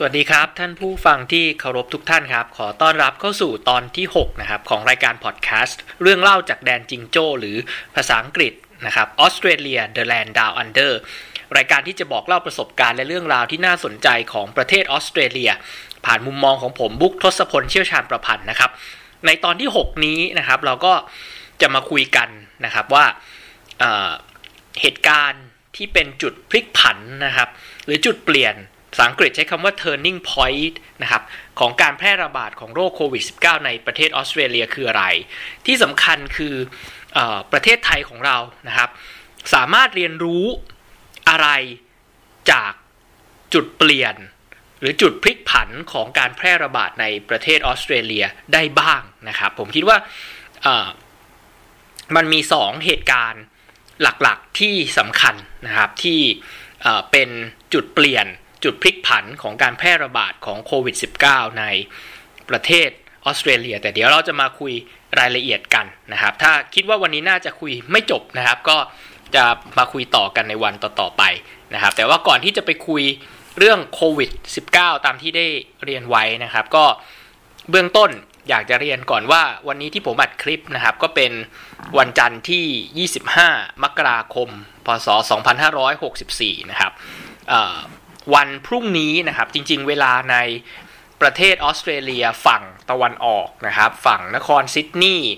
สวัสดีครับ ท่านผู้ฟังที่เคารพทุกท่านครับ ขอต้อนรับเข้าสู่ตอนที่ 6 นะครับ ของรายการพอดแคสต์ เรื่องเล่าจากแดนจิงโจ้ หรือภาษาอังกฤษนะครับออสเตรเลีย The Land Down Under รายการที่จะบอกเล่าประสบการณ์และเรื่องราวที่น่าสนใจของประเทศออสเตรเลีย ผ่านมุมมองของผมบุ๊กทศพลเชี่ยวชาญประพันธ์นะครับ ในตอนที่ 6 นี้นะครับเราก็จะมาคุยกันนะครับว่าเเหตุการณ์ที่เป็นจุดพลิกผันนะครับ หรือจุดเปลี่ยน ภาษาอังกฤษใช้คำว่า turning point นะครับของการแพร่ระบาดของโรคโควิด -19 ในประเทศออสเตรเลียคืออะไร ที่สำคัญคืออประเทศไทยของเรานะครับ สามารถเรียนรู้อะไรจากจุดเปลี่ยน หรือจุดพลิกผันของการแพร่ระบาดในประเทศออสเตรเลียได้บ้างนะครับ ผมคิดว่ามันมี 2 เหตุการณ์หลักๆที่สำคัญนะครับที่เป็นจุดเปลี่ยน จุดพลิกผันของการแพร่ระบาดของโควิด -19 ในประเทศออสเตรเลีย แต่เดี๋ยวเราจะมาคุยรายละเอียดกันนะครับ ถ้าคิดว่าวันนี้น่าจะคุยไม่จบนะครับ ก็จะมาคุยต่อกันในวันต่อๆไปนะครับ แต่ว่าก่อนที่จะไปคุยเรื่องโควิด -19 ตามที่ได้เรียนไว้นะครับ ก็เบื้องต้นอยากจะเรียนก่อนว่าวันนี้ที่ผมอัดคลิปนะครับ ก็เป็นวันจันทร์ที่ 25 มกราคม พศ 2564 นะครับ วันพรุ่งนี้นะครับ จริง ๆ เวลาในประเทศออสเตรเลียฝั่งตะวันออกนะครับ ฝั่งนครซิดนีย์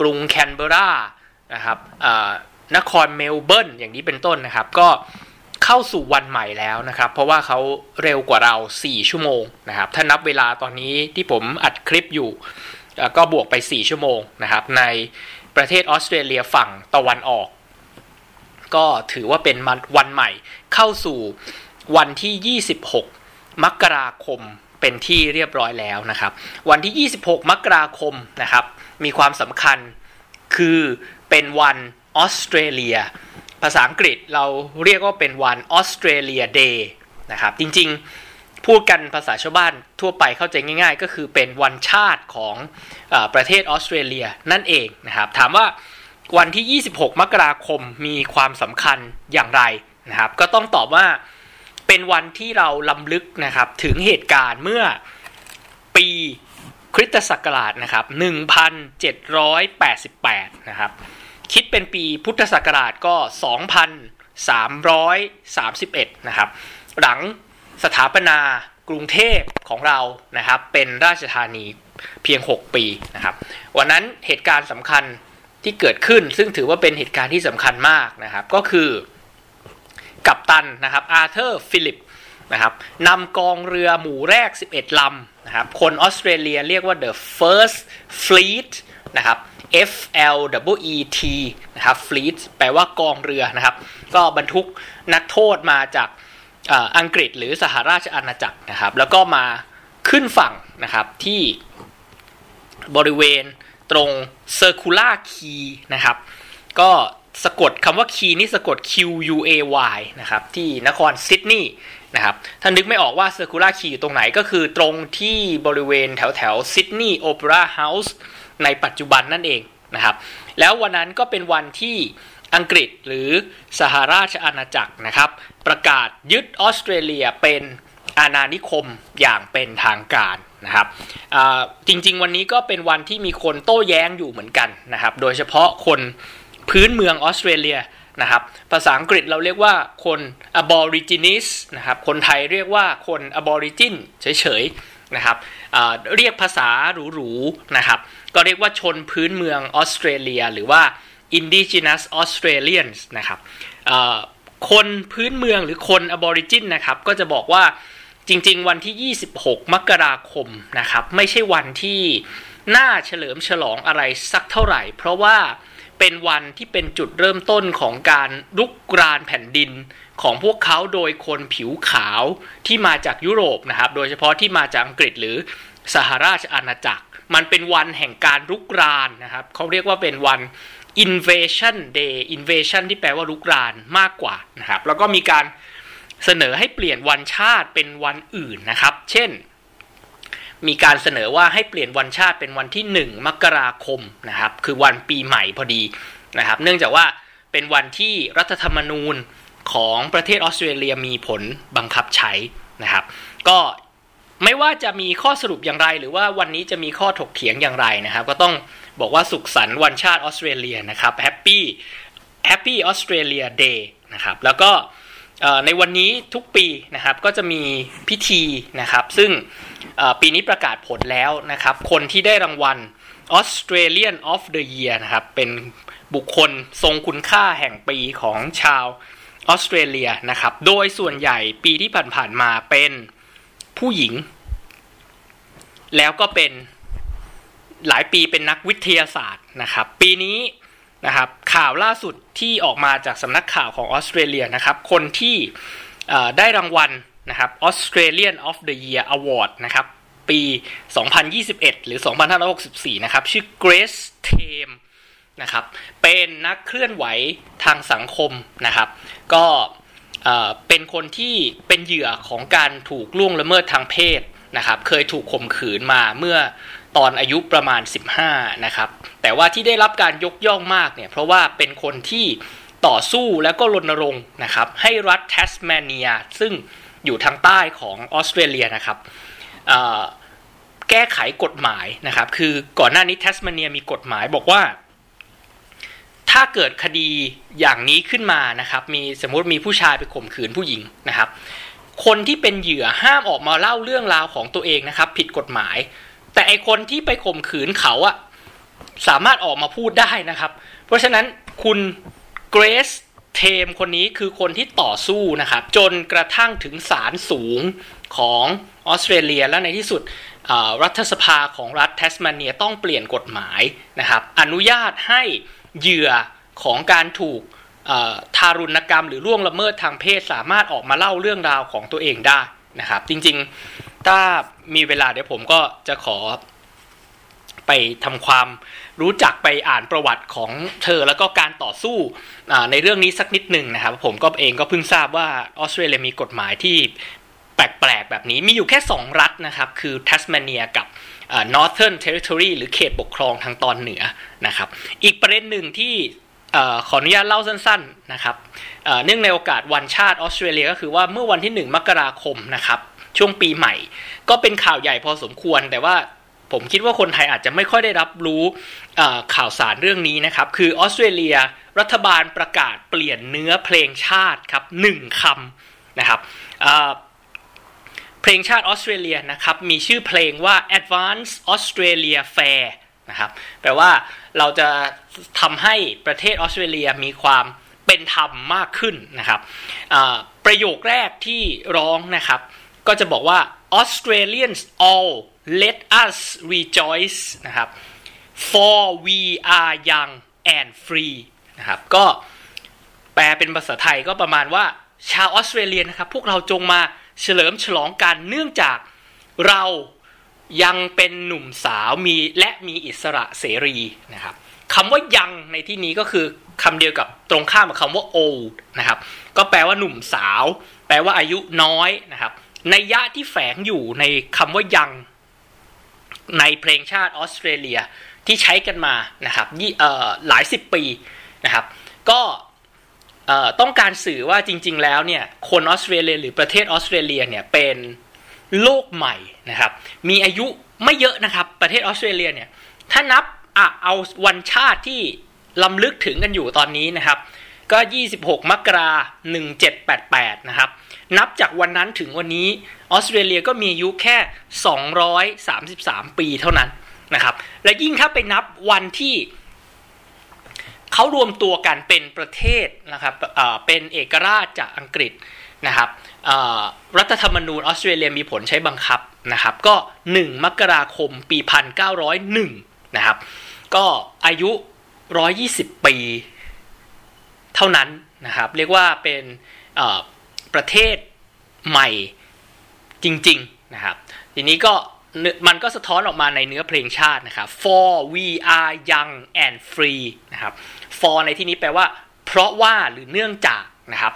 กรุงแคนเบรานะครับนครเมลเบิร์นอย่างนี้เป็นต้นนะครับ ก็เข้าสู่วันใหม่แล้วนะครับ เพราะว่าเขาเร็วกว่าเรา 4 ชั่วโมงนะครับ ถ้านับเวลาตอนนี้ที่ผมอัดคลิปอยู่ ก็บวกไป 4 ชั่วโมงนะครับ ในประเทศออสเตรเลียฝั่งตะวันออก ก็ถือว่าเป็นวันใหม่เข้าสู่ วันที่ 26 มกราคมเป็นที่เรียบร้อยแล้วนะครับ วันที่ 26 มกราคมนะครับ มีความสำคัญคือเป็นวันออสเตรเลีย ภาษาอังกฤษเราเรียกว่าเป็นวันออสเตรเลียเดย์นะครับ จริงๆพูดกันภาษาชาวบ้านทั่วไปเข้าใจง่าย ๆ ก็คือเป็นวันชาติของอประเทศออสเตรเลียนั่นเองนะครับ ถามว่าวันที่ 26 มกราคมมีความสำคัญอย่างไรนะครับ ก็ต้องตอบว่า เป็นวันที่เราลำลึกนะครับถึงเหตุการณ์เมื่อปีคริสตศักราชนะครับ1788นะครับ คิดเป็นปีพุทธศักราชก็ 2331นะครับ หลังสถาปนากรุงเทพของเรานะครับ เป็นราชธานีเพียง 6 ปีนะครับ วันนั้นเหตุการณ์สำคัญที่เกิดขึ้นซึ่งถือว่าเป็นเหตุการณ์ที่สำคัญมากนะครับ ก็คือ กัปตันนะครับอาร์เธอร์ฟิลิปนะครับนำกองเรือหมู่แรก 11 ลำนะครับ คนออสเตรเลียเรียกว่า the first fleet นะครับ F L W E T นะครับ fleet แปลว่ากองเรือนะครับ ก็บรรทุกนักโทษมาจากอังกฤษหรือสหราชอาณาจักรนะครับ แล้วก็มาขึ้นฝั่งนะครับที่บริเวณตรง Circular Key นะครับ ก็ สะกดคำว่าคีนี่สะกด Q U A Y นะครับที่นครซิดนีย์นะครับถ้านึกไม่ออกว่า Circular Quay อยู่ตรงไหนก็คือตรงที่บริเวณแถวแถวซิดนีย์โอเปร่าเฮาส์ในปัจจุบันนั่นเองนะครับแล้ววันนั้นก็เป็นวันที่อังกฤษหรือสหราชอาณาจักรนะครับ ประกาศยึดออสเตรเลียเป็นอาณานิคมอย่างเป็นทางการนะครับจริงๆ วันนี้ก็เป็นวันที่มีคนโต้แย้งอยู่เหมือนกันนะครับ โดยเฉพาะคน พื้นเมืองออสเตรเลียนะครับภาษาอังกฤษเราเรียกว่าคน aborigines นะครับคนไทยเรียกว่าคน aborigin เฉยๆนะครับเรียกภาษาหรูๆนะครับก็เรียกว่าชนพื้นเมืองออสเตรเลีย หรือว่า indigenous Australians นะครับคนพื้นเมืองหรือคน aborigin นะครับก็จะบอกว่าจริงๆ วันที่ 26 มกราคมนะครับไม่ใช่วันที่น่าเฉลิมฉลองอะไรสักเท่าไหร่ เพราะว่า เป็นวันที่เป็นจุดเริ่มต้นของการลุกรานแผ่นดินของพวกเขาโดยคนผิวขาวที่มาจากยุโรปนะครับ โดยเฉพาะที่มาจากอังกฤษหรือสหราชอาณาจักร มันเป็นวันแห่งการลุกรานนะครับเขาเรียกว่าเป็นวัน invasion day invasion ที่แปลว่าลุกรานมากกว่านะครับ แล้วก็มีการเสนอให้เปลี่ยนวันชาติเป็นวันอื่นนะครับ เช่น มีการเสนอว่าให้เปลี่ยนวันชาติเป็นวันที่ 1 มกราคมนะครับ คือวันปีใหม่พอดีนะครับ เนื่องจากว่าเป็นวันที่รัฐธรรมนูญของประเทศออสเตรเลียมีผลบังคับใช้นะครับ ก็ไม่ว่าจะมีข้อสรุปอย่างไร หรือว่าวันนี้จะมีข้อถกเถียงอย่างไรนะครับ ก็ต้องบอกว่าสุขสันต์วันชาติออสเตรเลียนะครับ happy happy Australia Day นะครับแล้วก็ในวันนี้ทุกปีนะครับก็จะมีพิธีนะครับ ซึ่ง ปีนี้ประกาศผลแล้วนะครับ คนที่ได้รางวัล Australian of the Year นะครับ เป็นบุคคลทรงคุณค่าแห่งปีของชาวออสเตรเลียนะครับ โดยส่วนใหญ่ปีที่ผ่านๆมาเป็นผู้หญิง แล้วก็เป็นหลายปีเป็นนักวิทยาศาสตร์นะครับ ปีนี้นะครับข่าวล่าสุดที่ออกมาจากสำนักข่าวของออสเตรเลียนะครับ คนที่ได้รางวัล นะครับ Australian of the Year Award นะครับปี 2021 หรือ 2564 นะครับ ชื่อ Grace Tame นะครับ เป็นนักเคลื่อนไหวทางสังคมนะครับ ก็เป็นคนที่เป็นเหยื่อของการถูกล่วงละเมิดทางเพศนะครับ เคยถูกข่มขืนมาเมื่อตอนอายุประมาณ 15 นะครับ แต่ว่าที่ได้รับการยกย่องมากเนี่ย เพราะว่าเป็นคนที่ต่อสู้แล้วก็รณรงค์นะครับ ให้รัฐแทสเมเนีย ซึ่ง อยู่ทางใต้ของออสเตรเลียนะครับแก้ไขกฎหมายนะครับ คือก่อนหน้านี้แทสเมเนียมีกฎหมายบอกว่า ถ้าเกิดคดีอย่างนี้ขึ้นมานะครับ มีสมมติมีผู้ชายไปข่มขืนผู้หญิงนะครับ คนที่เป็นเหยื่อห้ามออกมาเล่าเรื่องราวของตัวเองนะครับ ผิดกฎหมาย แต่ไอคนที่ไปข่มขืนเขาอะสามารถออกมาพูดได้นะครับ เพราะฉะนั้นคุณเกรซ เทมคนนี้คือคนที่ต่อสู้นะครับ จนกระทั่งถึงศาลสูงของออสเตรเลียและในที่สุดรัฐสภาของรัฐแทสมาเนียต้องเปลี่ยนกฎหมายนะครับ อนุญาตให้เหยื่อของการถูกทารุณกรรมหรือล่วงละเมิดทางเพศสามารถออกมาเล่าเรื่องราวของตัวเองได้นะครับ จริงๆ ถ้ามีเวลาเดี๋ยวผมก็จะขอไปทำความ รู้จักไปอ่านประวัติของเธอแล้วก็การต่อสู้ในเรื่องนี้สักนิดหนึ่งนะครับ ผมก็เองก็เพิ่งทราบว่าออสเตรเลียมีกฎหมายที่แปลกๆแบบนี้มีอยู่แค่ 2 รัฐนะครับ คือแทสเมเนียกับ Northern Territory หรือเขตปกครองทางตอนเหนือนะครับ อีกประเด็นหนึ่งที่ขออนุญาตเล่าสั้นๆนะครับเนื่องในโอกาสวันชาติออสเตรเลียก็คือว่าเมื่อวันที่ 1 มกราคมนะครับช่วงปีใหม่ ก็เป็นข่าวใหญ่พอสมควร แต่ว่า ผมคิดว่าคนไทยอาจจะไม่ค่อยได้รับรู้ข่าวสารเรื่องนี้นะครับ คือออสเตรเลียรัฐบาลประกาศเปลี่ยนเนื้อเพลงชาติครับหนึ่งคำนะครับเพลงชาติออสเตรเลียนะครับมีชื่อเพลงว่า Advance Australia Fair นะครับแปลว่าเราจะทำให้ประเทศออสเตรเลียมีความเป็นธรรมมากขึ้นนะครับประโยคแรกที่ร้องนะครับ ก็จะบอกว่า Australians all let us rejoice นะครับ for we are young and free นะครับ ก็แปลเป็นภาษาไทยก็ประมาณว่าชาวออสเตรเลียนะครับ พวกเราจงมาเฉลิมฉลองกันเนื่องจากเรายังเป็นหนุ่มสาวมีและมีอิสระเสรีนะครับคำว่ายังในที่นี้ก็คือคำเดียวกับตรงข้ามกับคำว่า old นะครับ ก็แปลว่าหนุ่มสาว แปลว่าอายุน้อยนะครับ ในยะที่แฝงอยู่ในคำว่ายังในเพลงชาติออสเตรเลียที่ใช้กันมานะครับหลายสิบปีนะครับ ก็ต้องการสื่อว่าจริง ๆ แล้วเนี่ยคนออสเตรเลียหรือประเทศออสเตรเลียเนี่ยเป็นโลกใหม่นะครับ มีอายุไม่เยอะนะครับประเทศออสเตรเลียเนี่ยถ้านับอเอาวันชาติที่ลำลึกถึงกันอยู่ตอนนี้นะครับ ก็ 26 มกรา1788 นะครับ นับจากวันนั้นถึงวันนี้ออสเตรเลียก็มีอายุแค่ 233 ปีเท่านั้นนะครับ และยิ่งถ้าไปนับวันที่เขารวมตัวกันเป็นประเทศนะครับเป็นเอกราชจากอังกฤษนะครับรัฐธรรมนูญออสเตรเลียมีผลใช้บังคับนะครับ ก็ 1 มกราคมปี 1901 นะครับ ก็อายุ 120 ปีเท่านั้นนะครับ เรียกว่าเป็น ประเทศใหม่จริงๆนะครับทีนี้ก็มันก็สะท้อนออกมาในเนื้อเพลงชาตินะครับ for we are young and free นะครับ for ในที่นี้แปลว่า เพราะว่าหรือเนื่องจากนะครับ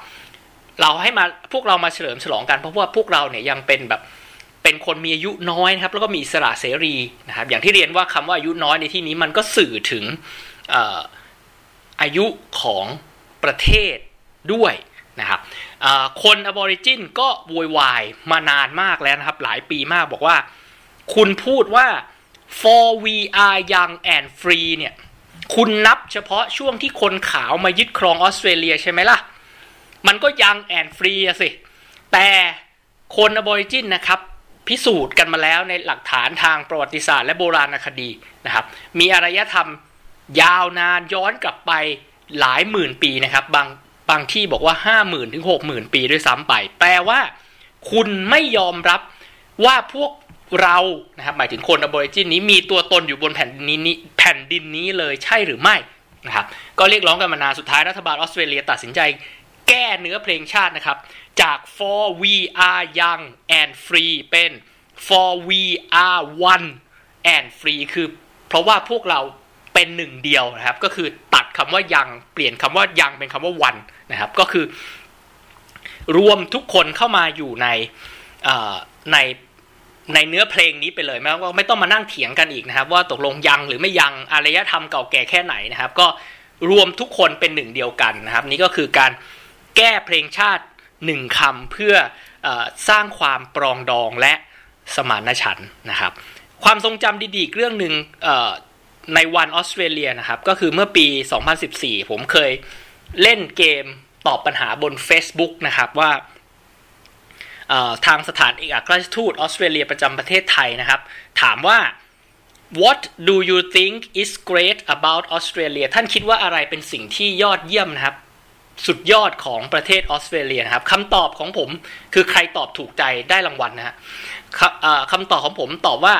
เราให้มาพวกเรามาเฉลิมฉลองกันเพราะว่าพวกเราเนี่ยยังเป็นแบบเป็นคนมีอายุน้อยนะครับ แล้วก็มีสระเสรีนะครับ อย่างที่เรียนว่าคำว่าอายุน้อยในที่นี้มันก็สื่อถึงอายุของประเทศด้วย นะครับคนอบอริจินก็โวยวายมานานมากแล้วนะครับ หลายปีมากบอกว่า คุณพูดว่า for we are young and free เนี่ย คุณนับเฉพาะช่วงที่คนขาวมายึดครองออสเตรเลียใช่ไหมล่ะ มันก็ young and free สิ แต่คนอบอริจินนะครับ พิสูจน์กันมาแล้วในหลักฐานทางประวัติศาสตร์และโบราณคดีนะครับ มีอารยธรรมยาวนานย้อนกลับไปหลายหมื่นปีนะครับ บาง บางที่บอกว่าห้าหมื่นถึงหกหมื่นปีด้วยซ้ำไป แปลว่า คุณไม่ยอมรับว่าพวกเรานะครับหมายถึงคนอบอริจินนี้มีตัวตนอยู่บนแผ่นดินนี้แผ่นดินนี้เลยใช่หรือไม่นะครับก็เรียกร้องกันมานานสุดท้ายรัฐบาลออสเตรเลียตัดสินใจแก้เนื้อเพลงชาตินะครับ จาก for we are young and free เป็น for we are one and free คือเพราะว่าพวกเรา เป็นหนึ่งเดียวนะครับ ก็คือตัดคำว่ายังเปลี่ยนคำว่ายังเป็นคำว่าวันนะครับ ก็คือ รวมทุกคนเข้ามาอยู่ในในในเนื้อเพลงนี้ไปเลยไม่ว่าไม่ต้องมานั่งเถียงกันอีกนะครับ ว่าตกลงยังหรือไม่ยังอารยธรรมเก่าแก่แค่ไหนนะครับ ก็รวมทุกคนเป็นหนึ่งเดียวกันนะครับ นี่ก็คือการแก้เพลงชาติหนึ่งคำเพื่ออสร้างความปรองดองและสมานฉันท์นะครับ ความทรงจำดีๆเรื่องหนึ่ง ในวันออสเตรเลียนะครับ ก็คือเมื่อปี 2014 ผมเคยเล่นเกมตอบปัญหาบน Facebook นะครับว่าทางสถานเอกอัครราชทูตออสเตรเลียประจำประเทศไทยนะครับ ถามว่า what do you think is great about Australia ท่านคิดว่าอะไรเป็นสิ่งที่ยอดเยี่ยมนะครับ สุดยอดของประเทศออสเตรเลียนะครับคำตอบของผมคือใครตอบถูกใจได้รางวัลนะฮะคำตอบของผมตอบว่า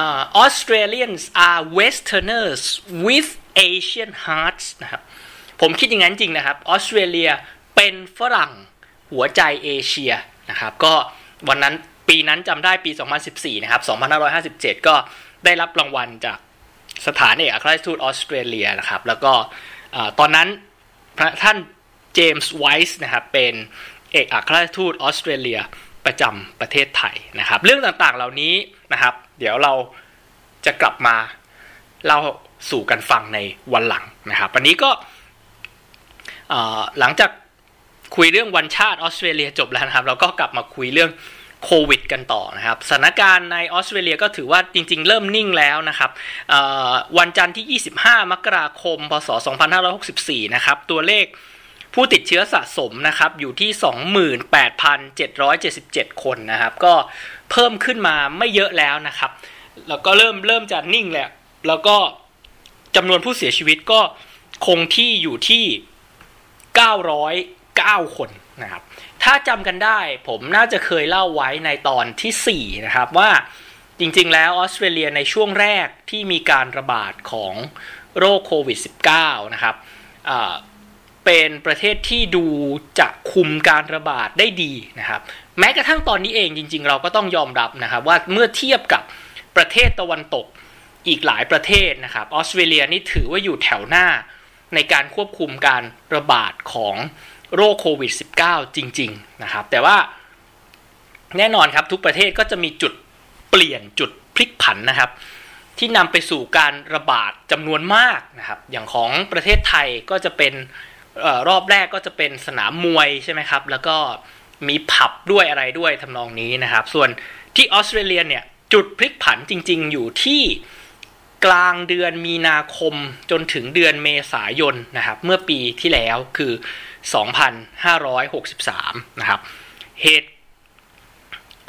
uh, Australians are Westerners with Asian hearts นะครับ ผมคิดอย่างนั้นจริงนะครับ ออสเตรเลียเป็นฝรั่งหัวใจเอเชียนะครับ ก็วันนั้นปีนั้นจำได้ปี 2014 นะครับ 2557 ก็ได้รับรางวัลจากสถานเอกอัครราชทูตออสเตรเลียนะครับ แล้วก็ตอนนั้นพระท่านเจมส์ไวส์นะครับ เป็นเอกอัครราชทูตออสเตรเลีย ประจำประเทศไทยนะครับ เรื่องต่างๆเหล่านี้นะครับ เดี๋ยวเราจะกลับมาเล่าสู่กันฟังในวันหลังนะครับ วันนี้ก็หลังจากคุยเรื่องวันชาติออสเตรเลียจบแล้วนะครับ เราก็กลับมาคุยเรื่องโควิด กันต่อนะครับสถานการณ์ในออสเตรเลียก็ถือว่าจริง ๆ เริ่มนิ่งแล้วนะครับวันจันทร์ที่ 25 มกราคม พศ 2564 นะครับ ตัวเลข ผู้ติดเชื้อสะสมนะครับอยู่ที่ 28,777 คนนะครับ ก็เพิ่มขึ้นมาไม่เยอะแล้วนะครับ แล้วก็เริ่มเริ่มจะนิ่งแล้ว แล้วก็จำนวนผู้เสียชีวิตก็คงที่อยู่ที่ 909 คนนะครับ ถ้าจำกันได้ผมน่าจะเคยเล่าไว้ในตอนที่ 4 นะครับว่าจริงๆ แล้วออสเตรเลียในช่วงแรกที่มีการระบาดของโรคโควิด -19 นะครับ เป็นประเทศที่ดูจะคุมการระบาดได้ดีนะครับ แม้กระทั่งตอนนี้เองจริง ๆ เราก็ต้องยอมรับนะครับว่าเมื่อเทียบกับประเทศตะวันตกอีกหลายประเทศนะครับออสเตรเลียนี่ถือว่าอยู่แถวหน้าในการควบคุมการระบาดของโรคโควิด -19 จริง ๆ นะครับ แต่ว่าแน่นอนครับทุกประเทศก็จะมีจุดเปลี่ยนจุดพลิกผันนะครับ ที่นำไปสู่การระบาดจำนวนมากนะครับ อย่างของประเทศไทยก็จะเป็น รอบแรกก็จะเป็นสนามมวยใช่ไหมครับ แล้วก็มีผับด้วยอะไรด้วยทำนองนี้นะครับ ส่วนที่ออสเตรเลียเนี่ยจุดพลิกผันจริง ๆ อยู่ที่กลางเดือนมีนาคมจนถึงเดือนเมษายนนะครับ เมื่อปีที่แล้วคือ 2563 นะครับ เหตุ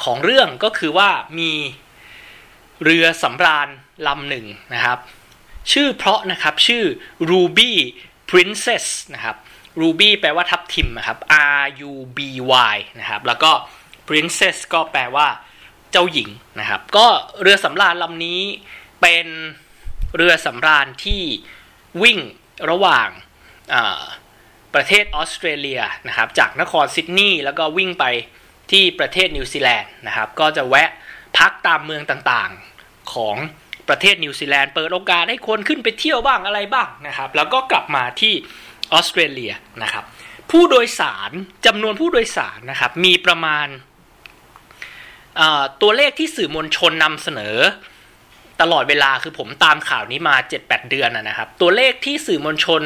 ของเรื่องก็คือว่ามีเรือสำราญลำหนึ่งนะครับ ชื่อเพราะนะครับชื่อ Ruby Princess นะครับ Ruby แปลว่าทับทิมนะครับ R U B Y นะครับ แล้วก็ Princess ก็แปลว่าเจ้าหญิงนะครับ ก็เรือสำราญลำนี้เป็นเรือสำราญที่วิ่งระหว่างประเทศออสเตรเลียนะครับ จากนครซิดนีย์แล้วก็วิ่งไปที่ประเทศนิวซีแลนด์นะครับ ก็จะแวะพักตามเมืองต่างๆของ ประเทศนิวซีแลนด์เปิดโอกาสให้คนขึ้นไปเที่ยวบ้างอะไรบ้างนะครับ แล้วก็กลับมาที่ออสเตรเลียนะครับ ผู้โดยสารจำนวนผู้โดยสารนะครับ มีประมาณตัวเลขที่สื่อมวลชนนำเสนอ ตลอดเวลาคือผมตามข่าวนี้มา 7-8 เดือนนะครับ ตัวเลขที่สื่อมวลชน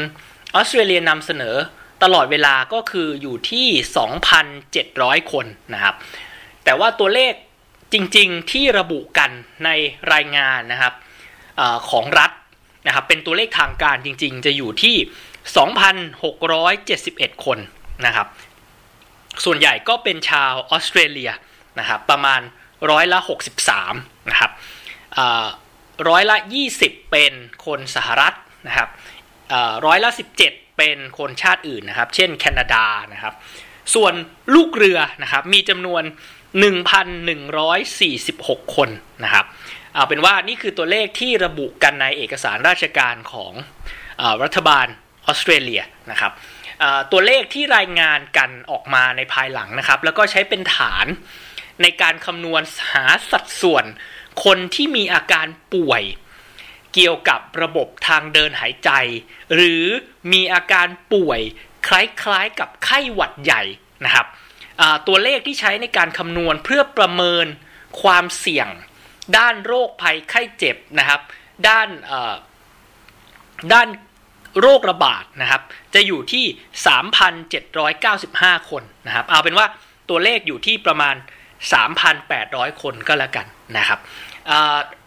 ออสเตรเลียนำเสนอตลอดเวลาก็คืออยู่ที่ 2,700 คนนะครับ แต่ว่าตัวเลข จริงๆที่ระบุกันในรายงานนะครับอของรัฐนะครับเป็นตัวเลขทางการจริงๆ จะอยู่ที่ 2,671 คนนะครับ ส่วนใหญ่ก็เป็นชาวออสเตรเลียนะครับประมาณร้อยละ 63นะครับร้อยละ 20 เป็นคนสหรัฐนะครับร้อยละ 17 เป็นคนชาติอื่นนะครับ เช่นแคนาดานะครับ ส่วนลูกเรือนะครับมีจำนวน 1,146 คนนะครับเอาเป็นว่านี่คือตัวเลขที่ระบุกันในเอกสารราชการของอรัฐบาลออสเตรเลียนะครับตัวเลขที่รายงานกันออกมาในภายหลังนะครับ แล้วก็ใช้เป็นฐานในการคำนวณหาสัดส่วน คนที่มีอาการป่วยเกี่ยวกับระบบทางเดินหายใจ หรือมีอาการป่วยคล้ายๆกับไข้หวัดใหญ่นะครับ ตัวเลขที่ใช้ในการคำนวณเพื่อประเมินความเสี่ยง ด้านโรคภัยไข้เจ็บนะครับ ด้านด้านโรคระบาดนะครับ จะอยู่ที่ 3,795 คนนะครับ เอาเป็นว่าตัวเลขอยู่ที่ประมาณ 3,800 คนก็แล้วกันนะครับ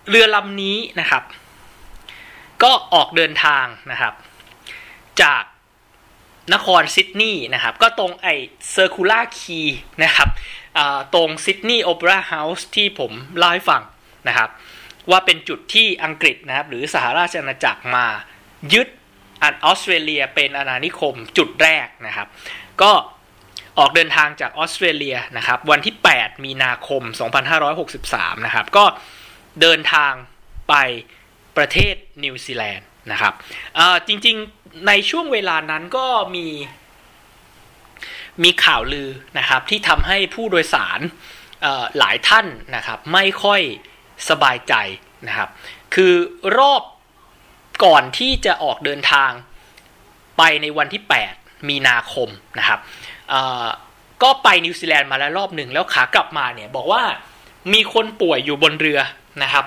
เรือลำนี้นะครับ ก็ออกเดินทางนะครับ จาก นครซิดนีย์นะครับ ก็ตรงไอ้ Circular Quay นะครับตรงซิดนีย์โอเปร่าเฮาส์ที่ผมเล่าให้ฟังนะครับ ว่าเป็นจุดที่อังกฤษนะครับ หรือสหราชอาณาจักรมายึดอันออสเตรเลียเป็นอาณานิคมจุดแรกนะครับ ก็ออกเดินทางจากออสเตรเลียนะครับ วันที่ 8 มีนาคม 2563 นะครับ ก็เดินทางไปประเทศนิวซีแลนด์นะครับจริงๆ ในช่วงเวลานั้นก็มีมีข่าวลือนะครับที่ทำให้ผู้โดยสารหลายท่านนะครับไม่ค่อยสบายใจนะครับ คือรอบก่อนที่จะออกเดินทางไปในวันที่ 8 มีนาคมนะครับก็ไปนิวซีแลนด์มาแล้วรอบหนึ่งแล้วขากลับมาเนี่ยบอกว่ามีคนป่วยอยู่บนเรือนะครับ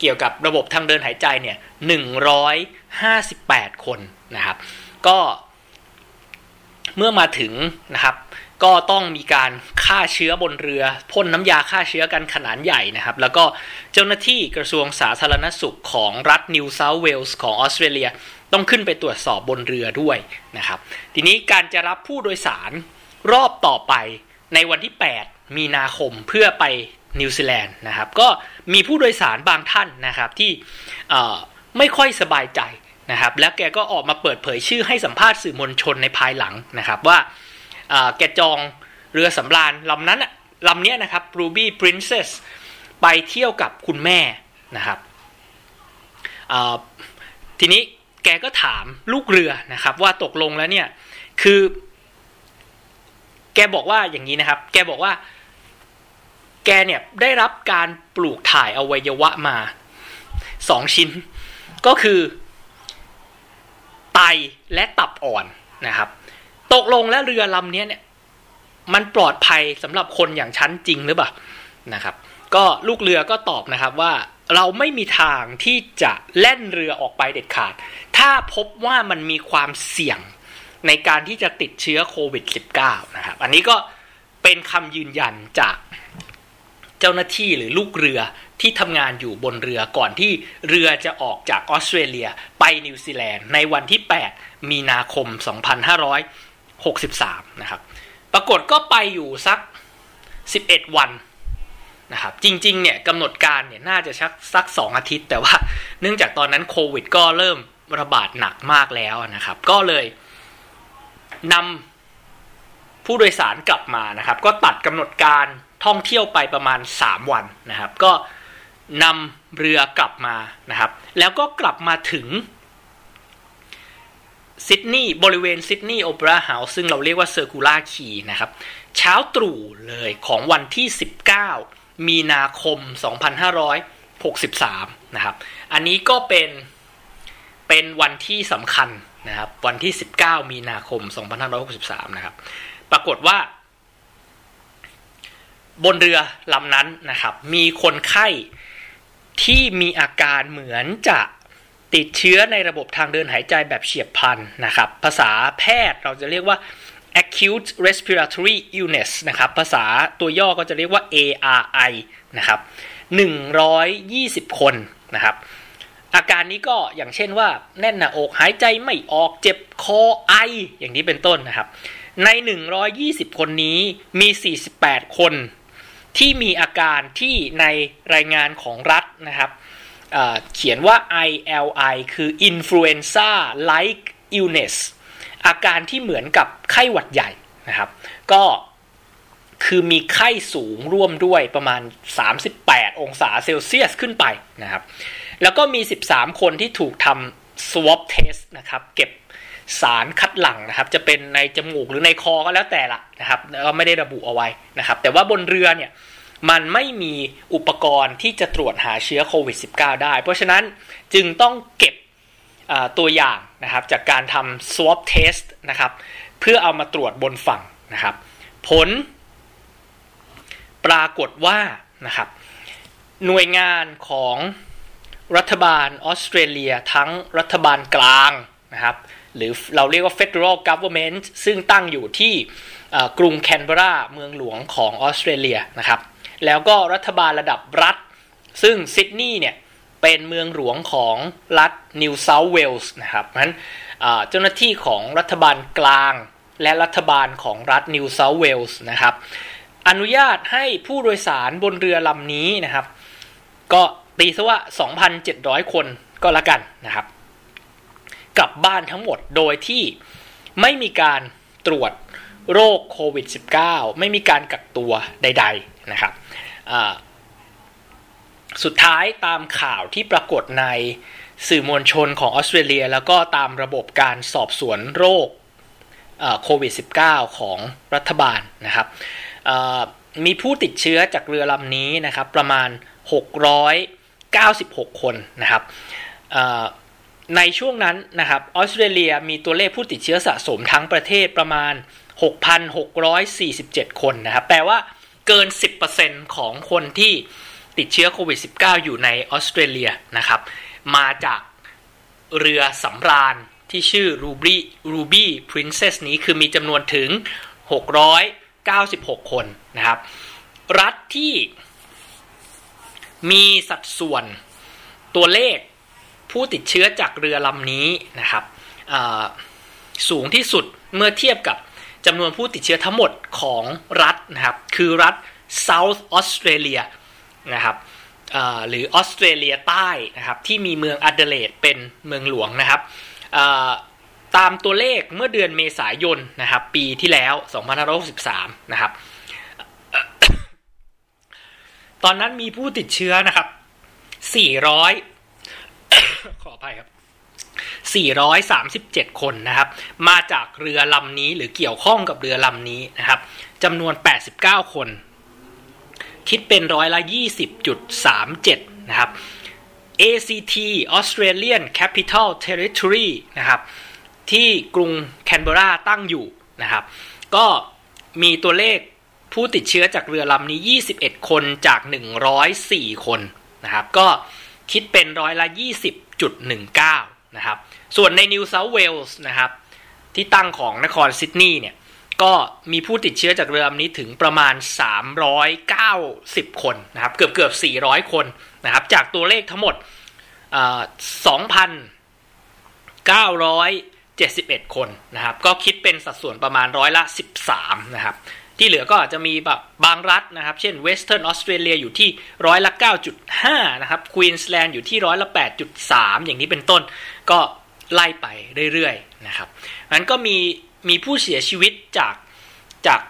เกี่ยวกับระบบทางเดินหายใจเนี่ยหนึ่งร้อยห้าสิบแปดคน นะครับ ก็เมื่อมาถึงนะครับ ก็ต้องมีการฆ่าเชื้อบนเรือพ่นน้ำยาฆ่าเชื้อกันขนาดใหญ่นะครับ แล้วก็เจ้าหน้าที่กระทรวงสาธารณสุขของรัฐนิวเซาท์เวลส์ของออสเตรเลียต้องขึ้นไปตรวจสอบบนเรือด้วยนะครับ ทีนี้การจะรับผู้โดยสารรอบต่อไปในวันที่ 8 มีนาคมเพื่อไปนิวซีแลนด์นะครับ ก็มีผู้โดยสารบางท่านนะครับที่ไม่ค่อยสบายใจ นะครับแล้วแกก็ออกมาเปิดเผยชื่อให้สัมภาษณ์สื่อมวลชนในภายหลังนะครับว่าแกจองเรือสำราญลำนั้นลำนี้นะครับ Ruby Princess ไปเที่ยวกับคุณแม่นะครับทีนี้แกก็ถามลูกเรือนะครับว่าตกลงแล้วเนี่ยคือ แกบอกว่าอย่างนี้นะครับ แกบอกว่า แกเนี่ยได้รับการปลูกถ่ายอวัยวะมาสองชิ้น ก็คือ ไตและตับอ่อนนะครับ ตกลงแล้วเรือลำนี้เนี่ย มันปลอดภัยสำหรับคนอย่างฉันจริงหรือเปล่านะครับ ก็ลูกเรือก็ตอบนะครับว่าเราไม่มีทางที่จะแล่นเรือออกไปเด็ดขาด ถ้าพบว่ามันมีความเสี่ยงในการที่จะติดเชื้อโควิด -19 นะครับ อันนี้ก็เป็นคำยืนยันจากเจ้าหน้าที่หรือลูกเรือ ที่ทำงานอยู่บนเรือก่อนที่เรือจะออกจากออสเตรเลียไปนิวซีแลนด์ในวันที่ 8 มีนาคม 2563 นะครับ ปรากฏก็ไปอยู่สัก 11 วันนะครับ จริง ๆ เนี่ยกำหนดการเนี่ยน่าจะชักสัก 2 อาทิตย์ แต่ว่าเนื่องจากตอนนั้นโควิดก็เริ่มระบาดหนักมากแล้วนะครับ ก็เลยนำผู้โดยสารกลับมานะครับ ก็ตัดกำหนดการท่องเที่ยวไปประมาณ 3 วันนะครับ ก็ นำเรือกลับมานะครับ แล้วก็กลับมาถึงซิดนีย์บริเวณซิดนีย์โอเปร่าเฮาส์ซึ่งเราเรียกว่า Circular Quay นะครับ เช้าตรู่เลยของวันที่ 19 มีนาคม 2563 นะครับ อันนี้ก็เป็นเป็นวันที่สำคัญนะครับ วันที่ 19 มีนาคม 2563 นะครับ ปรากฏว่า บนเรือลำนั้นนะครับ มีคนไข้ ที่มีอาการเหมือนจะติดเชื้อในระบบทางเดินหายใจแบบเฉียบพลันนะครับ ภาษาแพทย์เราจะเรียกว่า acute respiratory illness นะครับ ภาษาตัวย่อก็จะเรียกว่า ARI นะครับ 120 คนนะครับ อาการนี้ก็อย่างเช่นว่าแน่นหน้าอกหายใจไม่ออกเจ็บคอไอ อย่างนี้เป็นต้นนะครับ ใน 120 คนนี้มี 48 คน ที่มีอาการที่ในรายงานของรัฐนะครับเขียนว่า ILI คือ influenza like illness อาการที่เหมือนกับไข้หวัดใหญ่นะครับ ก็คือมีไข้สูงร่วมด้วยประมาณ 38 องศาเซลเซียสขึ้นไปนะครับ แล้วก็มี 13 คนที่ถูกทำ swab test นะครับ เก็บ สารคัดหลั่งนะครับ จะเป็นในจมูกหรือในคอก็แล้วแต่ละนะครับก็ไม่ได้ระบุเอาไว้นะครับ แต่ว่าบนเรือเนี่ยมันไม่มีอุปกรณ์ที่จะตรวจหาเชื้อโควิด -19 ได้ เพราะฉะนั้นจึงต้องเก็บตัวอย่างนะครับจากการทำ swab test นะครับ เพื่อเอามาตรวจบนฝั่งนะครับ ผลปรากฏว่านะครับหน่วยงานของรัฐบาลออสเตรเลียทั้งรัฐบาลกลางนะครับ หรือเราเรียกว่า federal government ซึ่งตั้งอยู่ที่กรุงแคนเบรา เมืองหลวงของออสเตรเลียนะครับ แล้วก็รัฐบาลระดับรัฐ ซึ่งซิดนีย์เนี่ยเป็นเมืองหลวงของรัฐนิวเซาท์เวลส์นะครับเพราะฉะนั้นเจ้าหน้าที่ของรัฐบาลกลาง และรัฐบาลของรัฐนิวเซาท์เวลส์นะครับ อนุญาตให้ผู้โดยสารบนเรือลำนี้นะครับ ก็ตีซะว่า 2,700 คนก็แล้วกันนะครับ กลับบ้านทั้งหมดโดยที่ไม่มีการตรวจโรคโควิด -19 ไม่มีการกักตัวใด ๆนะครับ สุดท้ายตามข่าวที่ปรากฏในสื่อมวลชนของออสเตรเลีย แล้วก็ตามระบบการสอบสวนโรคโควิด -19 ของรัฐบาลนะครับมีผู้ติดเชื้อจากเรือลำนี้นะครับประมาณ 696 คนนะครับ ในช่วงนั้นนะครับออสเตรเลียมีตัวเลขผู้ติดเชื้อสะสมทั้งประเทศประมาณ 6,647 คนนะครับ แปลว่าเกิน 10%ของคนที่ติดเชื้อโควิด -19 อยู่ในออสเตรเลียนะครับ มาจากเรือสำราญที่ชื่อ Ruby Ruby Princess นี้คือมีจำนวนถึง 696 คนนะครับ รัฐที่มีสัดส่วนตัวเลข ผู้ติดเชื้อจากเรือลำนี้นะครับสูงที่สุดเมื่อเทียบกับจำนวนผู้ติดเชื้อทั้งหมดของรัฐนะครับคือรัฐ South Australia นะครับหรือออสเตรเลียใต้นะครับที่มีเมืองอเดเลดเป็นเมืองหลวงนะครับตามตัวเลขเมื่อเดือนเมษายนนะครับปีที่แล้ว 2563 นะครับตอนนั้นมีผู้ติดเชื้อนะครับ 400 ออภัยครับ437 คนนะครับ มาจากเรือลำนี้หรือเกี่ยวข้องกับเรือลำนี้นะครับจำนวน 89 คน คิดเป็นร้อยละ 20.37 นะครับ ACT Australian Capital Territory นะครับ ที่กรุงแคนเบราตั้งอยู่นะครับ ก็มีตัวเลขผู้ติดเชื้อจากเรือลำนี้ 21 คนจาก 104 คนนะครับ ก็คิดเป็นร้อยละ 20.19 นะครับ ส่วนในนิวเซาท์เวลส์นะครับ ที่ตั้งของนครซิดนีย์เนี่ย ก็มีผู้ติดเชื้อจากเรือลำนี้ถึงประมาณ 390 คนนะครับ เกือบเกือบ 400 คนนะครับ จากตัวเลขทั้งหมด 2,971 คนนะครับ ก็คิดเป็นสัดส่วนประมาณร้อยละ 13 นะครับ ที่เหลือก็อาจจะมีแบบบางรัฐนะครับ เช่นเวสเทิร์นออสเตรเลียอยู่ที่ร้อยละ 9.5 นะครับควีนสแลนด์อยู่ที่ร้อยละ 8.3 อย่างนี้เป็นต้น ก็ไล่ไปเรื่อยๆนะครับนั้นก็มีมีผู้เสียชีวิตจากจาก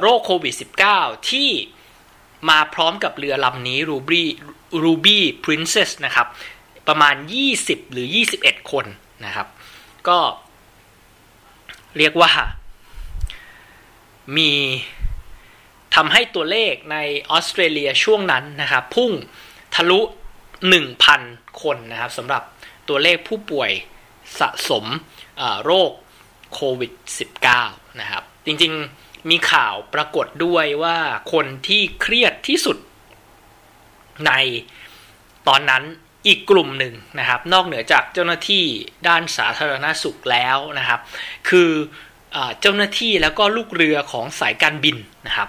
โรคโควิด -19 ที่มาพร้อมกับเรือลำนี้ Ruby Ruby Princess นะครับ ประมาณ 20 หรือ 21 คนนะครับ ก็เรียกว่า มีทำให้ตัวเลขในออสเตรเลียช่วงนั้นนะครับ พุ่งทะลุ 1,000 คนนะครับสำหรับตัวเลขผู้ป่วยสะสมโรคโควิด -19 นะครับ จริงๆมีข่าวปรากฏด้วยว่าคนที่เครียดที่สุดในตอนนั้นอีกกลุ่มหนึ่งนะครับ นอกเหนือจากเจ้าหน้าที่ด้านสาธารณสุขแล้วนะครับ คืออ เจ้าหน้าที่แล้วก็ลูกเรือของสายการบินนะครับ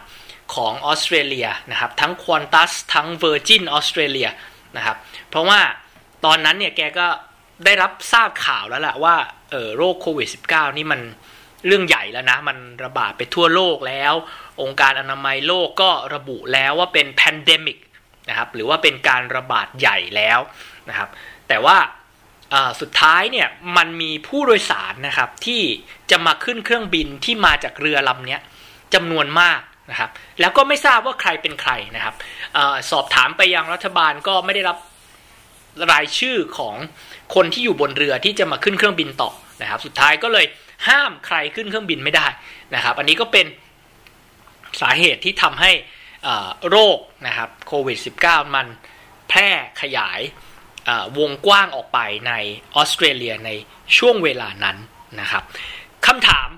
ของออสเตรเลียนะครับทั้ง Qantas ทั้ง Virgin Australia นะครับเพราะว่าตอนนั้นเนี่ยแกก็ได้รับทราบข่าวแล้วแหละว่าเออโรคโควิด -19 นี่มันเรื่องใหญ่แล้วนะ มันระบาดไปทั่วโลกแล้ว องค์การอนามัยโลกก็ระบุแล้วว่าเป็น pandemic นะครับหรือว่าเป็นการระบาดใหญ่แล้วนะครับแต่ว่า สุดท้ายเนี่ยมันมีผู้โดยสารนะครับที่จะมาขึ้นเครื่องบินที่มาจากเรือลำนี้จำนวนมากนะครับแล้วก็ไม่ทราบว่าใครเป็นใครนะครับอสอบถามไปยังรัฐบาลก็ไม่ได้รับรายชื่อของคนที่อยู่บนเรือที่จะมาขึ้นเครื่องบินต่อนะครับสุดท้ายก็เลยห้ามใครขึ้นเครื่องบินไม่ได้นะครับ อันนี้ก็เป็นสาเหตุที่ทำให้โรคนะครับโควิด -19 มันแพร่ขยาย วงกว้างออกไปในออสเตรเลียในช่วงเวลานั้นนะครับคำถาม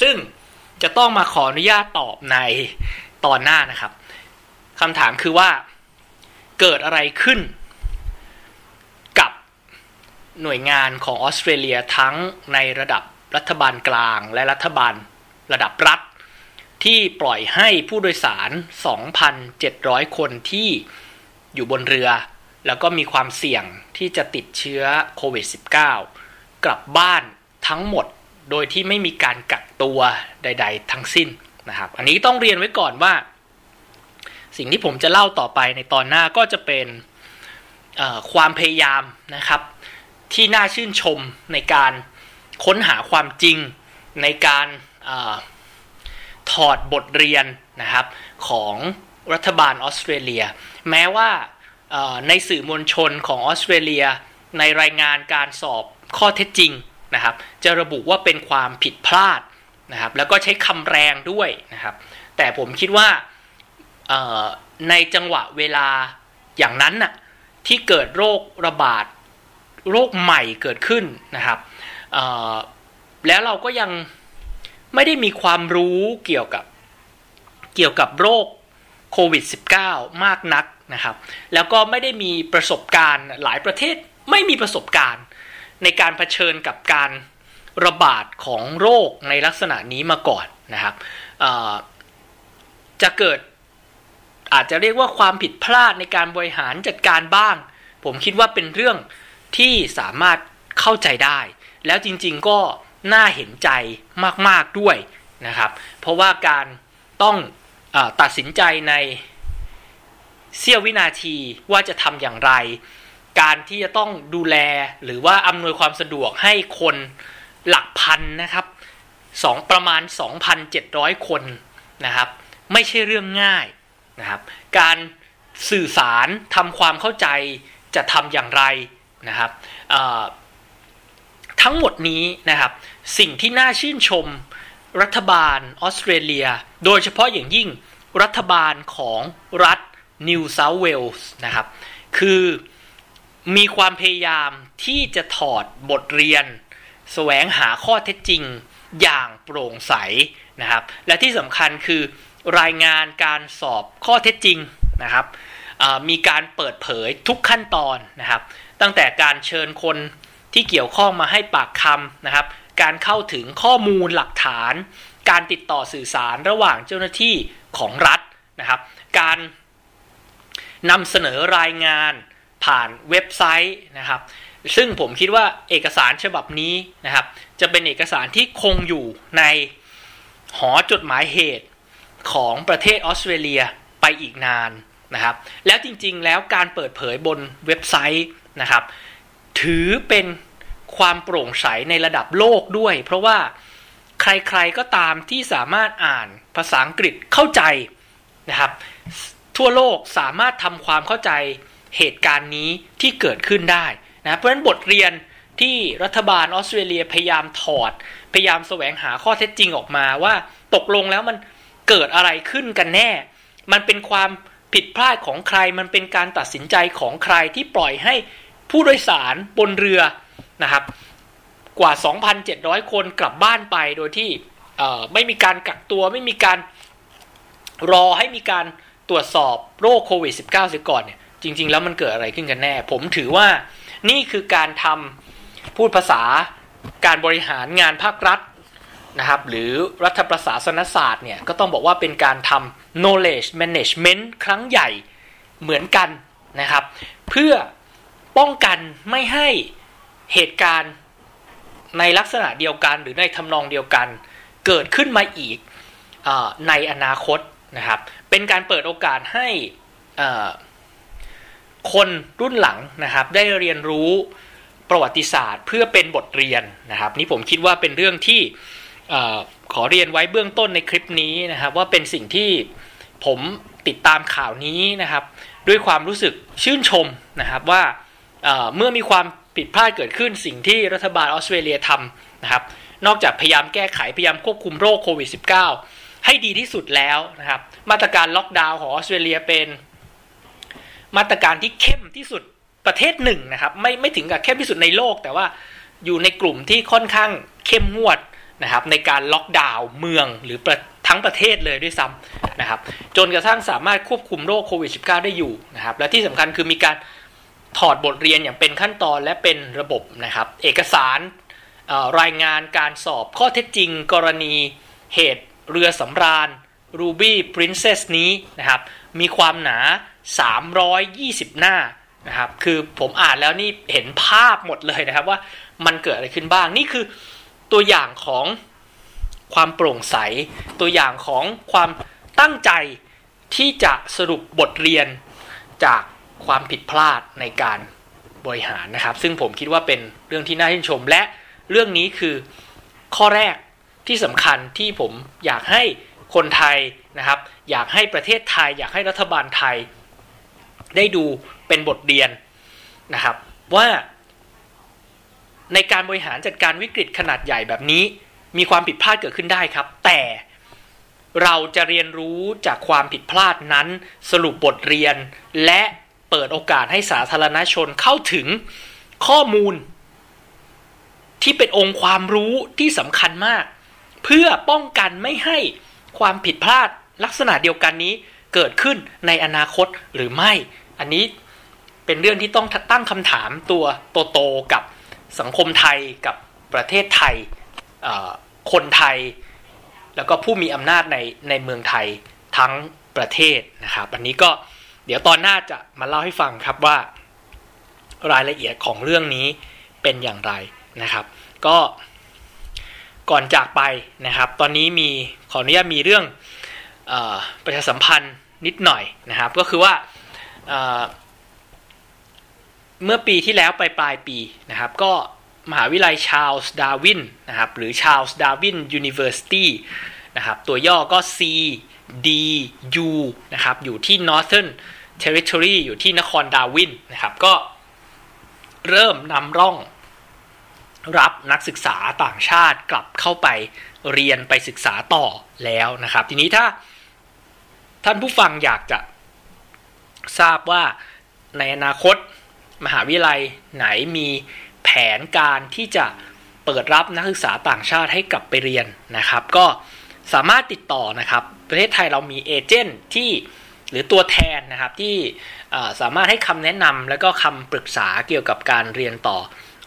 ซึ่งจะต้องมาขออนุญาตตอบในตอนหน้านะครับคำถามคือว่าเกิดอะไรขึ้นกับหน่วยงานของออสเตรเลียทั้งในระดับรัฐบาลกลางและรัฐบาลระดับรัฐ ที่ปล่อยให้ผู้โดยสาร 2,700 คนที่อยู่บนเรือ แล้วก็มีความเสี่ยงที่จะติดเชื้อโควิด -19 กลับบ้านทั้งหมดโดยที่ไม่มีการกักตัวใด ๆ ทั้งสิ้นนะครับ อันนี้ต้องเรียนไว้ก่อนว่า สิ่งที่ผมจะเล่าต่อไปในตอนหน้าก็จะเป็นความพยายามนะครับ ที่น่าชื่นชมในการค้นหาความจริงในการอถอดบทเรียนนะครับของรัฐบาลออสเตรเลีย แม้ว่า ในสื่อมวลชนของออสเตรเลีย ในรายงานการสอบข้อเท็จจริงนะครับจะระบุว่าเป็นความผิดพลาดนะครับแล้วก็ใช้คำแรงด้วยนะครับแต่ผมคิดว่าในจังหวะเวลาอย่างนั้นน่ะที่เกิดโรคระบาดโรคใหม่เกิดขึ้นนะครับแล้วเราก็ยังไม่ได้มีความรู้เกี่ยวกับเกี่ยวกับโรคโควิด -19 มากนัก นะครับ แล้วก็ไม่ได้มีประสบการณ์หลายประเทศไม่มีประสบการณ์ในการเผชิญกับการระบาดของโรคในลักษณะนี้มาก่อนนะครับจะเกิดอาจจะเรียกว่าความผิดพลาดในการบริหารจัดการบ้าง ผมคิดว่าเป็นเรื่องที่สามารถเข้าใจได้ แล้วจริงๆก็น่าเห็นใจมากๆด้วยนะครับ เพราะว่าการต้องอตัดสินใจใน เสี้ยววินาทีว่าจะทำอย่างไร การที่จะต้องดูแลหรือว่าอำนวยความสะดวกให้คนหลักพันนะครับสองประมาณ 2,700 คนนะครับ ไม่ใช่เรื่องง่ายนะครับ การสื่อสารทำความเข้าใจจะทำอย่างไรนะครับทั้งหมดนี้นะครับ สิ่งที่น่าชื่นชมรัฐบาลออสเตรเลีย โดยเฉพาะอย่างยิ่งรัฐบาลของรัฐ นิวเซาเวลส์นะครับ คือมีความพยายามที่จะถอดบทเรียน แสวงหาข้อเท็จจริงอย่างโปร่งใสนะครับ และที่สำคัญคือรายงานการสอบข้อเท็จจริงนะครับมีการเปิดเผยทุกขั้นตอนนะครับ ตั้งแต่การเชิญคนที่เกี่ยวข้องมาให้ปากคำนะครับ การเข้าถึงข้อมูลหลักฐาน การติดต่อสื่อสารระหว่างเจ้าหน้าที่ของรัฐนะครับ การ นำเสนอรายงานผ่านเว็บไซต์นะครับ ซึ่งผมคิดว่าเอกสารฉบับนี้นะครับ จะเป็นเอกสารที่คงอยู่ในหอจดหมายเหตุของประเทศออสเตรเลียไปอีกนานนะครับ แล้วจริงๆแล้วการเปิดเผยบนเว็บไซต์นะครับ ถือเป็นความโปร่งใสในระดับโลกด้วย เพราะว่าใครๆก็ตามที่สามารถอ่านภาษาอังกฤษเข้าใจนะครับ ทั่วโลกสามารถทำความเข้าใจเหตุการณ์นี้ที่เกิดขึ้นได้นะเพราะฉะนั้นบทเรียนที่รัฐบาลออสเตรเลียพยายามถอด พยายามแสวงหาข้อเท็จจริงออกมาว่าตกลงแล้วมันเกิดอะไรขึ้นกันแน่ มันเป็นความผิดพลาดของใคร มันเป็นการตัดสินใจของใครที่ปล่อยให้ผู้โดยสารบนเรือนะครับ กว่า 2,700 คนกลับบ้านไปโดยที่ไม่มีการกักตัวไม่มีการรอให้มีการ ตรวจสอบโรคโควิด -19 เสียก่อนเนี่ยจริง ๆ แล้วมันเกิดอะไรขึ้นกันแน่ ผมถือว่านี่คือการทำพูดภาษาการบริหารงานภาครัฐนะครับหรือรัฐประศาสนศาสตร์เนี่ยก็ต้องบอกว่าเป็นการทำ knowledge management ครั้งใหญ่เหมือนกันนะครับ เพื่อป้องกันไม่ให้เหตุการณ์ในลักษณะเดียวกันหรือในทำนองเดียวกัน เกิดขึ้นมาอีกอในอนาคต นะครับ เป็นการเปิดโอกาสให้คนรุ่นหลังนะครับ ได้เรียนรู้ประวัติศาสตร์ เพื่อเป็นบทเรียนนะครับ นี่ผมคิดว่าเป็นเรื่องที่ขอเรียนไว้เบื้องต้นในคลิปนี้นะครับ ว่าเป็นสิ่งที่ผมติดตามข่าวนี้นะครับ ด้วยความรู้สึกชื่นชมนะครับว่าเมื่อมีความผิดพลาดเกิดขึ้นสิ่งที่รัฐบาลออสเตรเลียทำนะครับ นอกจากพยายามแก้ไขพยายามควบคุมโรคโควิด -19 ให้ดีที่สุดแล้วนะครับ มาตรการล็อกดาวน์ของออสเตรเลียเป็น มาตรการที่เข้มที่สุดประเทศหนึ่งนะครับ ไม่ไม่ถึงกับเข้มที่สุดในโลก แต่ว่าอยู่ในกลุ่มที่ค่อนข้างเข้มงวดนะครับ ในการล็อกดาวน์เมืองหรือทั้งประเทศเลยด้วยซ้ำนะครับ จนกระทั่งสามารถควบคุมโรคโควิด -19 ได้อยู่นะครับ และที่สำคัญคือมีการถอดบทเรียนอย่างเป็นขั้นตอนและเป็นระบบนะครับ เอกสารรายงานการสอบข้อเท็จจริง กรณีเหตุ เรือสำราญ Ruby Princess นี้นะครับ มีความหนา 320 หน้านะครับ คือผมอ่านแล้วนี่เห็นภาพหมดเลยนะครับว่ามันเกิดอะไรขึ้นบ้าง นี่คือตัวอย่างของความโปร่งใส ตัวอย่างของความตั้งใจที่จะสรุปบทเรียนจากความผิดพลาดในการบริหารนะครับ ซึ่งผมคิดว่าเป็นเรื่องที่น่าชื่นชมและเรื่องนี้คือข้อแรก ที่สำคัญที่ผมอยากให้คนไทยนะครับ อยากให้ประเทศไทย อยากให้รัฐบาลไทย ได้ดูเป็นบทเรียนนะครับ ว่า ในการบริหารจัดการวิกฤตขนาดใหญ่แบบนี้ มีความผิดพลาดเกิดขึ้นได้ครับ แต่เราจะเรียนรู้จากความผิดพลาดนั้น สรุปบทเรียน และเปิดโอกาสให้สาธารณชนเข้าถึงข้อมูล ที่เป็นองค์ความรู้ที่สำคัญมาก เพื่อป้องกันไม่ให้ความผิดพลาดลักษณะเดียวกันนี้เกิดขึ้นในอนาคตหรือไม่ อันนี้เป็นเรื่องที่ต้องตั้งคำถามตัวโตๆกับสังคมไทยกับประเทศไทยคนไทย แล้วก็ผู้มีอำนาจในในเมืองไทยทั้งประเทศนะครับ อันนี้ก็เดี๋ยวตอนหน้าจะมาเล่าให้ฟังครับว่ารายละเอียดของเรื่องนี้เป็นอย่างไรนะครับ ก็ ก่อนจากไปนะครับ ตอนนี้มีขออนุญาตมีเรื่องอประชาสัมพันธ์นิดหน่อยนะครับ ก็คือว่าเมื่อปีที่แล้วไปปลายปีนะครับ ก็มหาวิทยาลัยชาลส์ดาวินนะครับ หรือ Charles Darwin University นะครับ ตัวย่อก็ CDU นะครับ อยู่ที่ Northern Territory อยู่ที่นครดาวินนะครับ ก็เริ่มนำร่อง รับนักศึกษาต่างชาติกลับเข้าไปเรียนไปศึกษาต่อแล้วนะครับ ทีนี้ถ้าท่านผู้ฟังอยากจะทราบว่าในอนาคตมหาวิทยาลัยไหนมีแผนการที่จะเปิดรับนักศึกษาต่างชาติให้กลับไปเรียนนะครับ ก็สามารถติดต่อนะครับ ประเทศไทยเรามีเอเจนต์ที่หรือตัวแทนนะครับที่สามารถให้คำแนะนำและก็คำปรึกษาเกี่ยวกับการเรียนต่อ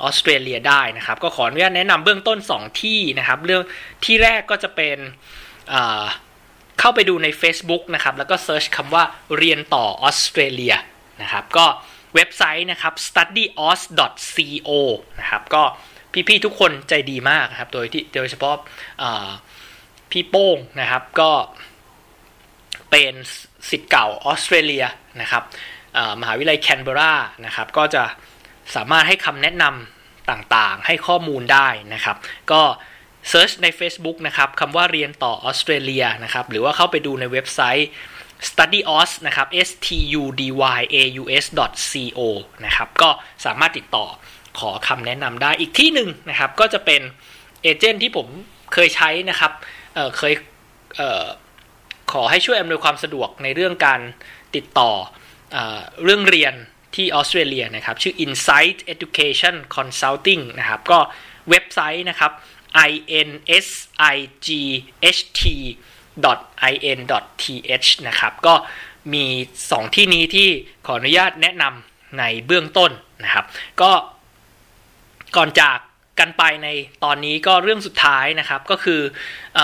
ออสเตรเลียได้นะครับ ก็ขออนุญาตแนะนำเบื้องต้น 2 ที่นะครับเรื่องที่แรกก็จะเป็นเข้าไปดูใน Facebook นะครับ แล้วก็เซิร์ชคำว่าเรียนต่อออสเตรเลียนะครับ ก็เว็บไซต์นะครับ studyos.co นะครับ ก็พี่ๆทุกคนใจดีมากครับ โดยที่โดยเฉพาะพี่โป้งนะครับ ก็เป็นสิทธิ์เก่าออสเตรเลียนะครับมหาวิทยาลัยแคนเบรานะครับ ก็จะ สามารถให้คำแนะนำต่างๆ ให้ข้อมูลได้นะครับ ก็เซิร์ชใน Facebook นะครับคำว่าเรียนต่อออสเตรเลียนะครับ หรือว่าเข้าไปดูในเว็บไซต์ studyos นะครับ s t u d y a u s co นะครับ ก็สามารถติดต่อขอคำแนะนำได้อีกที่หนึ่งนะครับ ก็จะเป็นเอเจนต์ที่ผมเคยใช้นะครับเเคยเขอให้ช่วยอำนวยความสะดวกในเรื่องการติดต่ออเรื่องเรียน ที่ออสเตรเลียนะครับชื่อ Insight Education Consulting นะครับก็เว็บไซต์นะครับ i n s i g h t in th นะครับก็มี 2 ที่นี้ที่ขออนุญาตแนะนำในเบื้องต้นนะครับ ก็ก่อนจากกันไปในตอนนี้ก็เรื่องสุดท้ายนะครับก็คืออ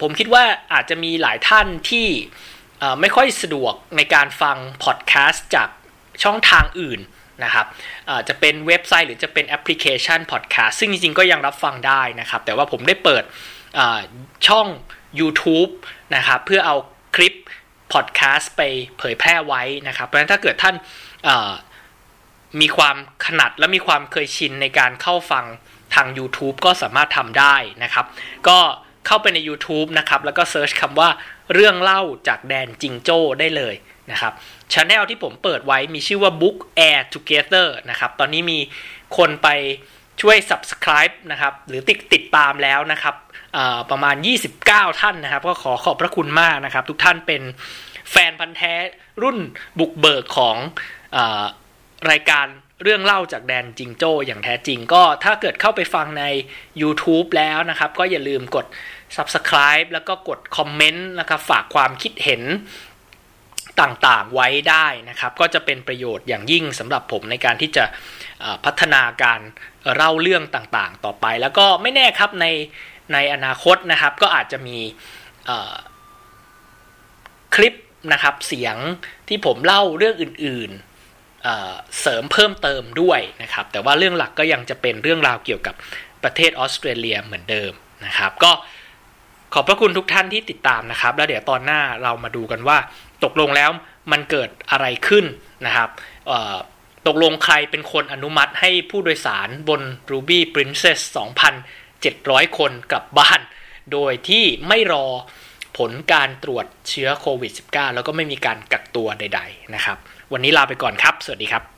ผมคิดว่าอาจจะมีหลายท่านที่ไม่ค่อยสะดวกในการฟังพอดแคสต์จาก ช่องทางอื่นนะครับจะเป็นเว็บไซต์หรือจะเป็นแอปพลิเคชันพอดแคสต์ซึ่งจริงๆก็ยังรับฟังได้นะครับ แต่ว่าผมได้เปิดช่อง YouTube นะครับเพื่อเอาคลิปพอดแคสต์ไปเผยแพร่ไว้นะครับ เพราะฉะนั้นถ้าเกิดท่านมีความขนาดและมีความเคยชินในการเข้าฟังทาง YouTube ก็สามารถทำได้นะครับ ก็เข้าไปใน YouTube นะครับ แล้วก็เซิร์ชคำว่าเรื่องเล่าจากแดนจิงโจ้ได้เลย นะครับช anel ที่ผมเปิดไว้มีชื่อว่า Book Air Together นะครับ ตอนนี้มีคนไปช่วย subscribe นะครับ หรือติดติดตามแล้วนะครับประมาณ 29 ท่านนะครับ ก็ขอขอบพระคุณมากนะครับ ทุกท่านเป็นแฟนพันธ์แท้รุ่นบุกเบิกของอรายการเรื่องเล่าจากแดนจิงโจ้อย่างแท้จริงก็ถ้าเกิดเข้าไปฟังใน YouTube แล้วนะครับ ก็อย่าลืมกด Subscribe แล้วก็กดคอมเมนต์นะครับฝากความคิดเห็น ต่างๆไว้ได้นะครับ ก็จะเป็นประโยชน์อย่างยิ่งสำหรับผมในการที่จะพัฒนาการเล่าเรื่องต่างๆ ต่อไป แล้วก็ไม่แน่ครับในในอนาคตนะครับ ก็อาจจะมีคลิปนะครับเสียงที่ผมเล่าเรื่องอื่นๆเสริมเพิ่มเติมด้วยนะครับ แต่ว่าเรื่องหลักก็ยังจะเป็นเรื่องราวเกี่ยวกับประเทศออสเตรเลียเหมือนเดิมนะครับ ก็ขอบพระคุณทุกท่านที่ติดตามนะครับ แล้วเดี๋ยวตอนหน้าเรามาดูกันว่า ตกลงแล้วมันเกิดอะไรขึ้นนะครับตกลงใครเป็นคนอนุมัติให้ผู้โดยสารบน Ruby Princess 2,700 คนกลับบ้าน โดยที่ไม่รอผลการตรวจเชื้อโควิด -19 แล้วก็ไม่มีการกักตัวใด ๆ นะครับ วันนี้ลาไปก่อนครับ สวัสดีครับ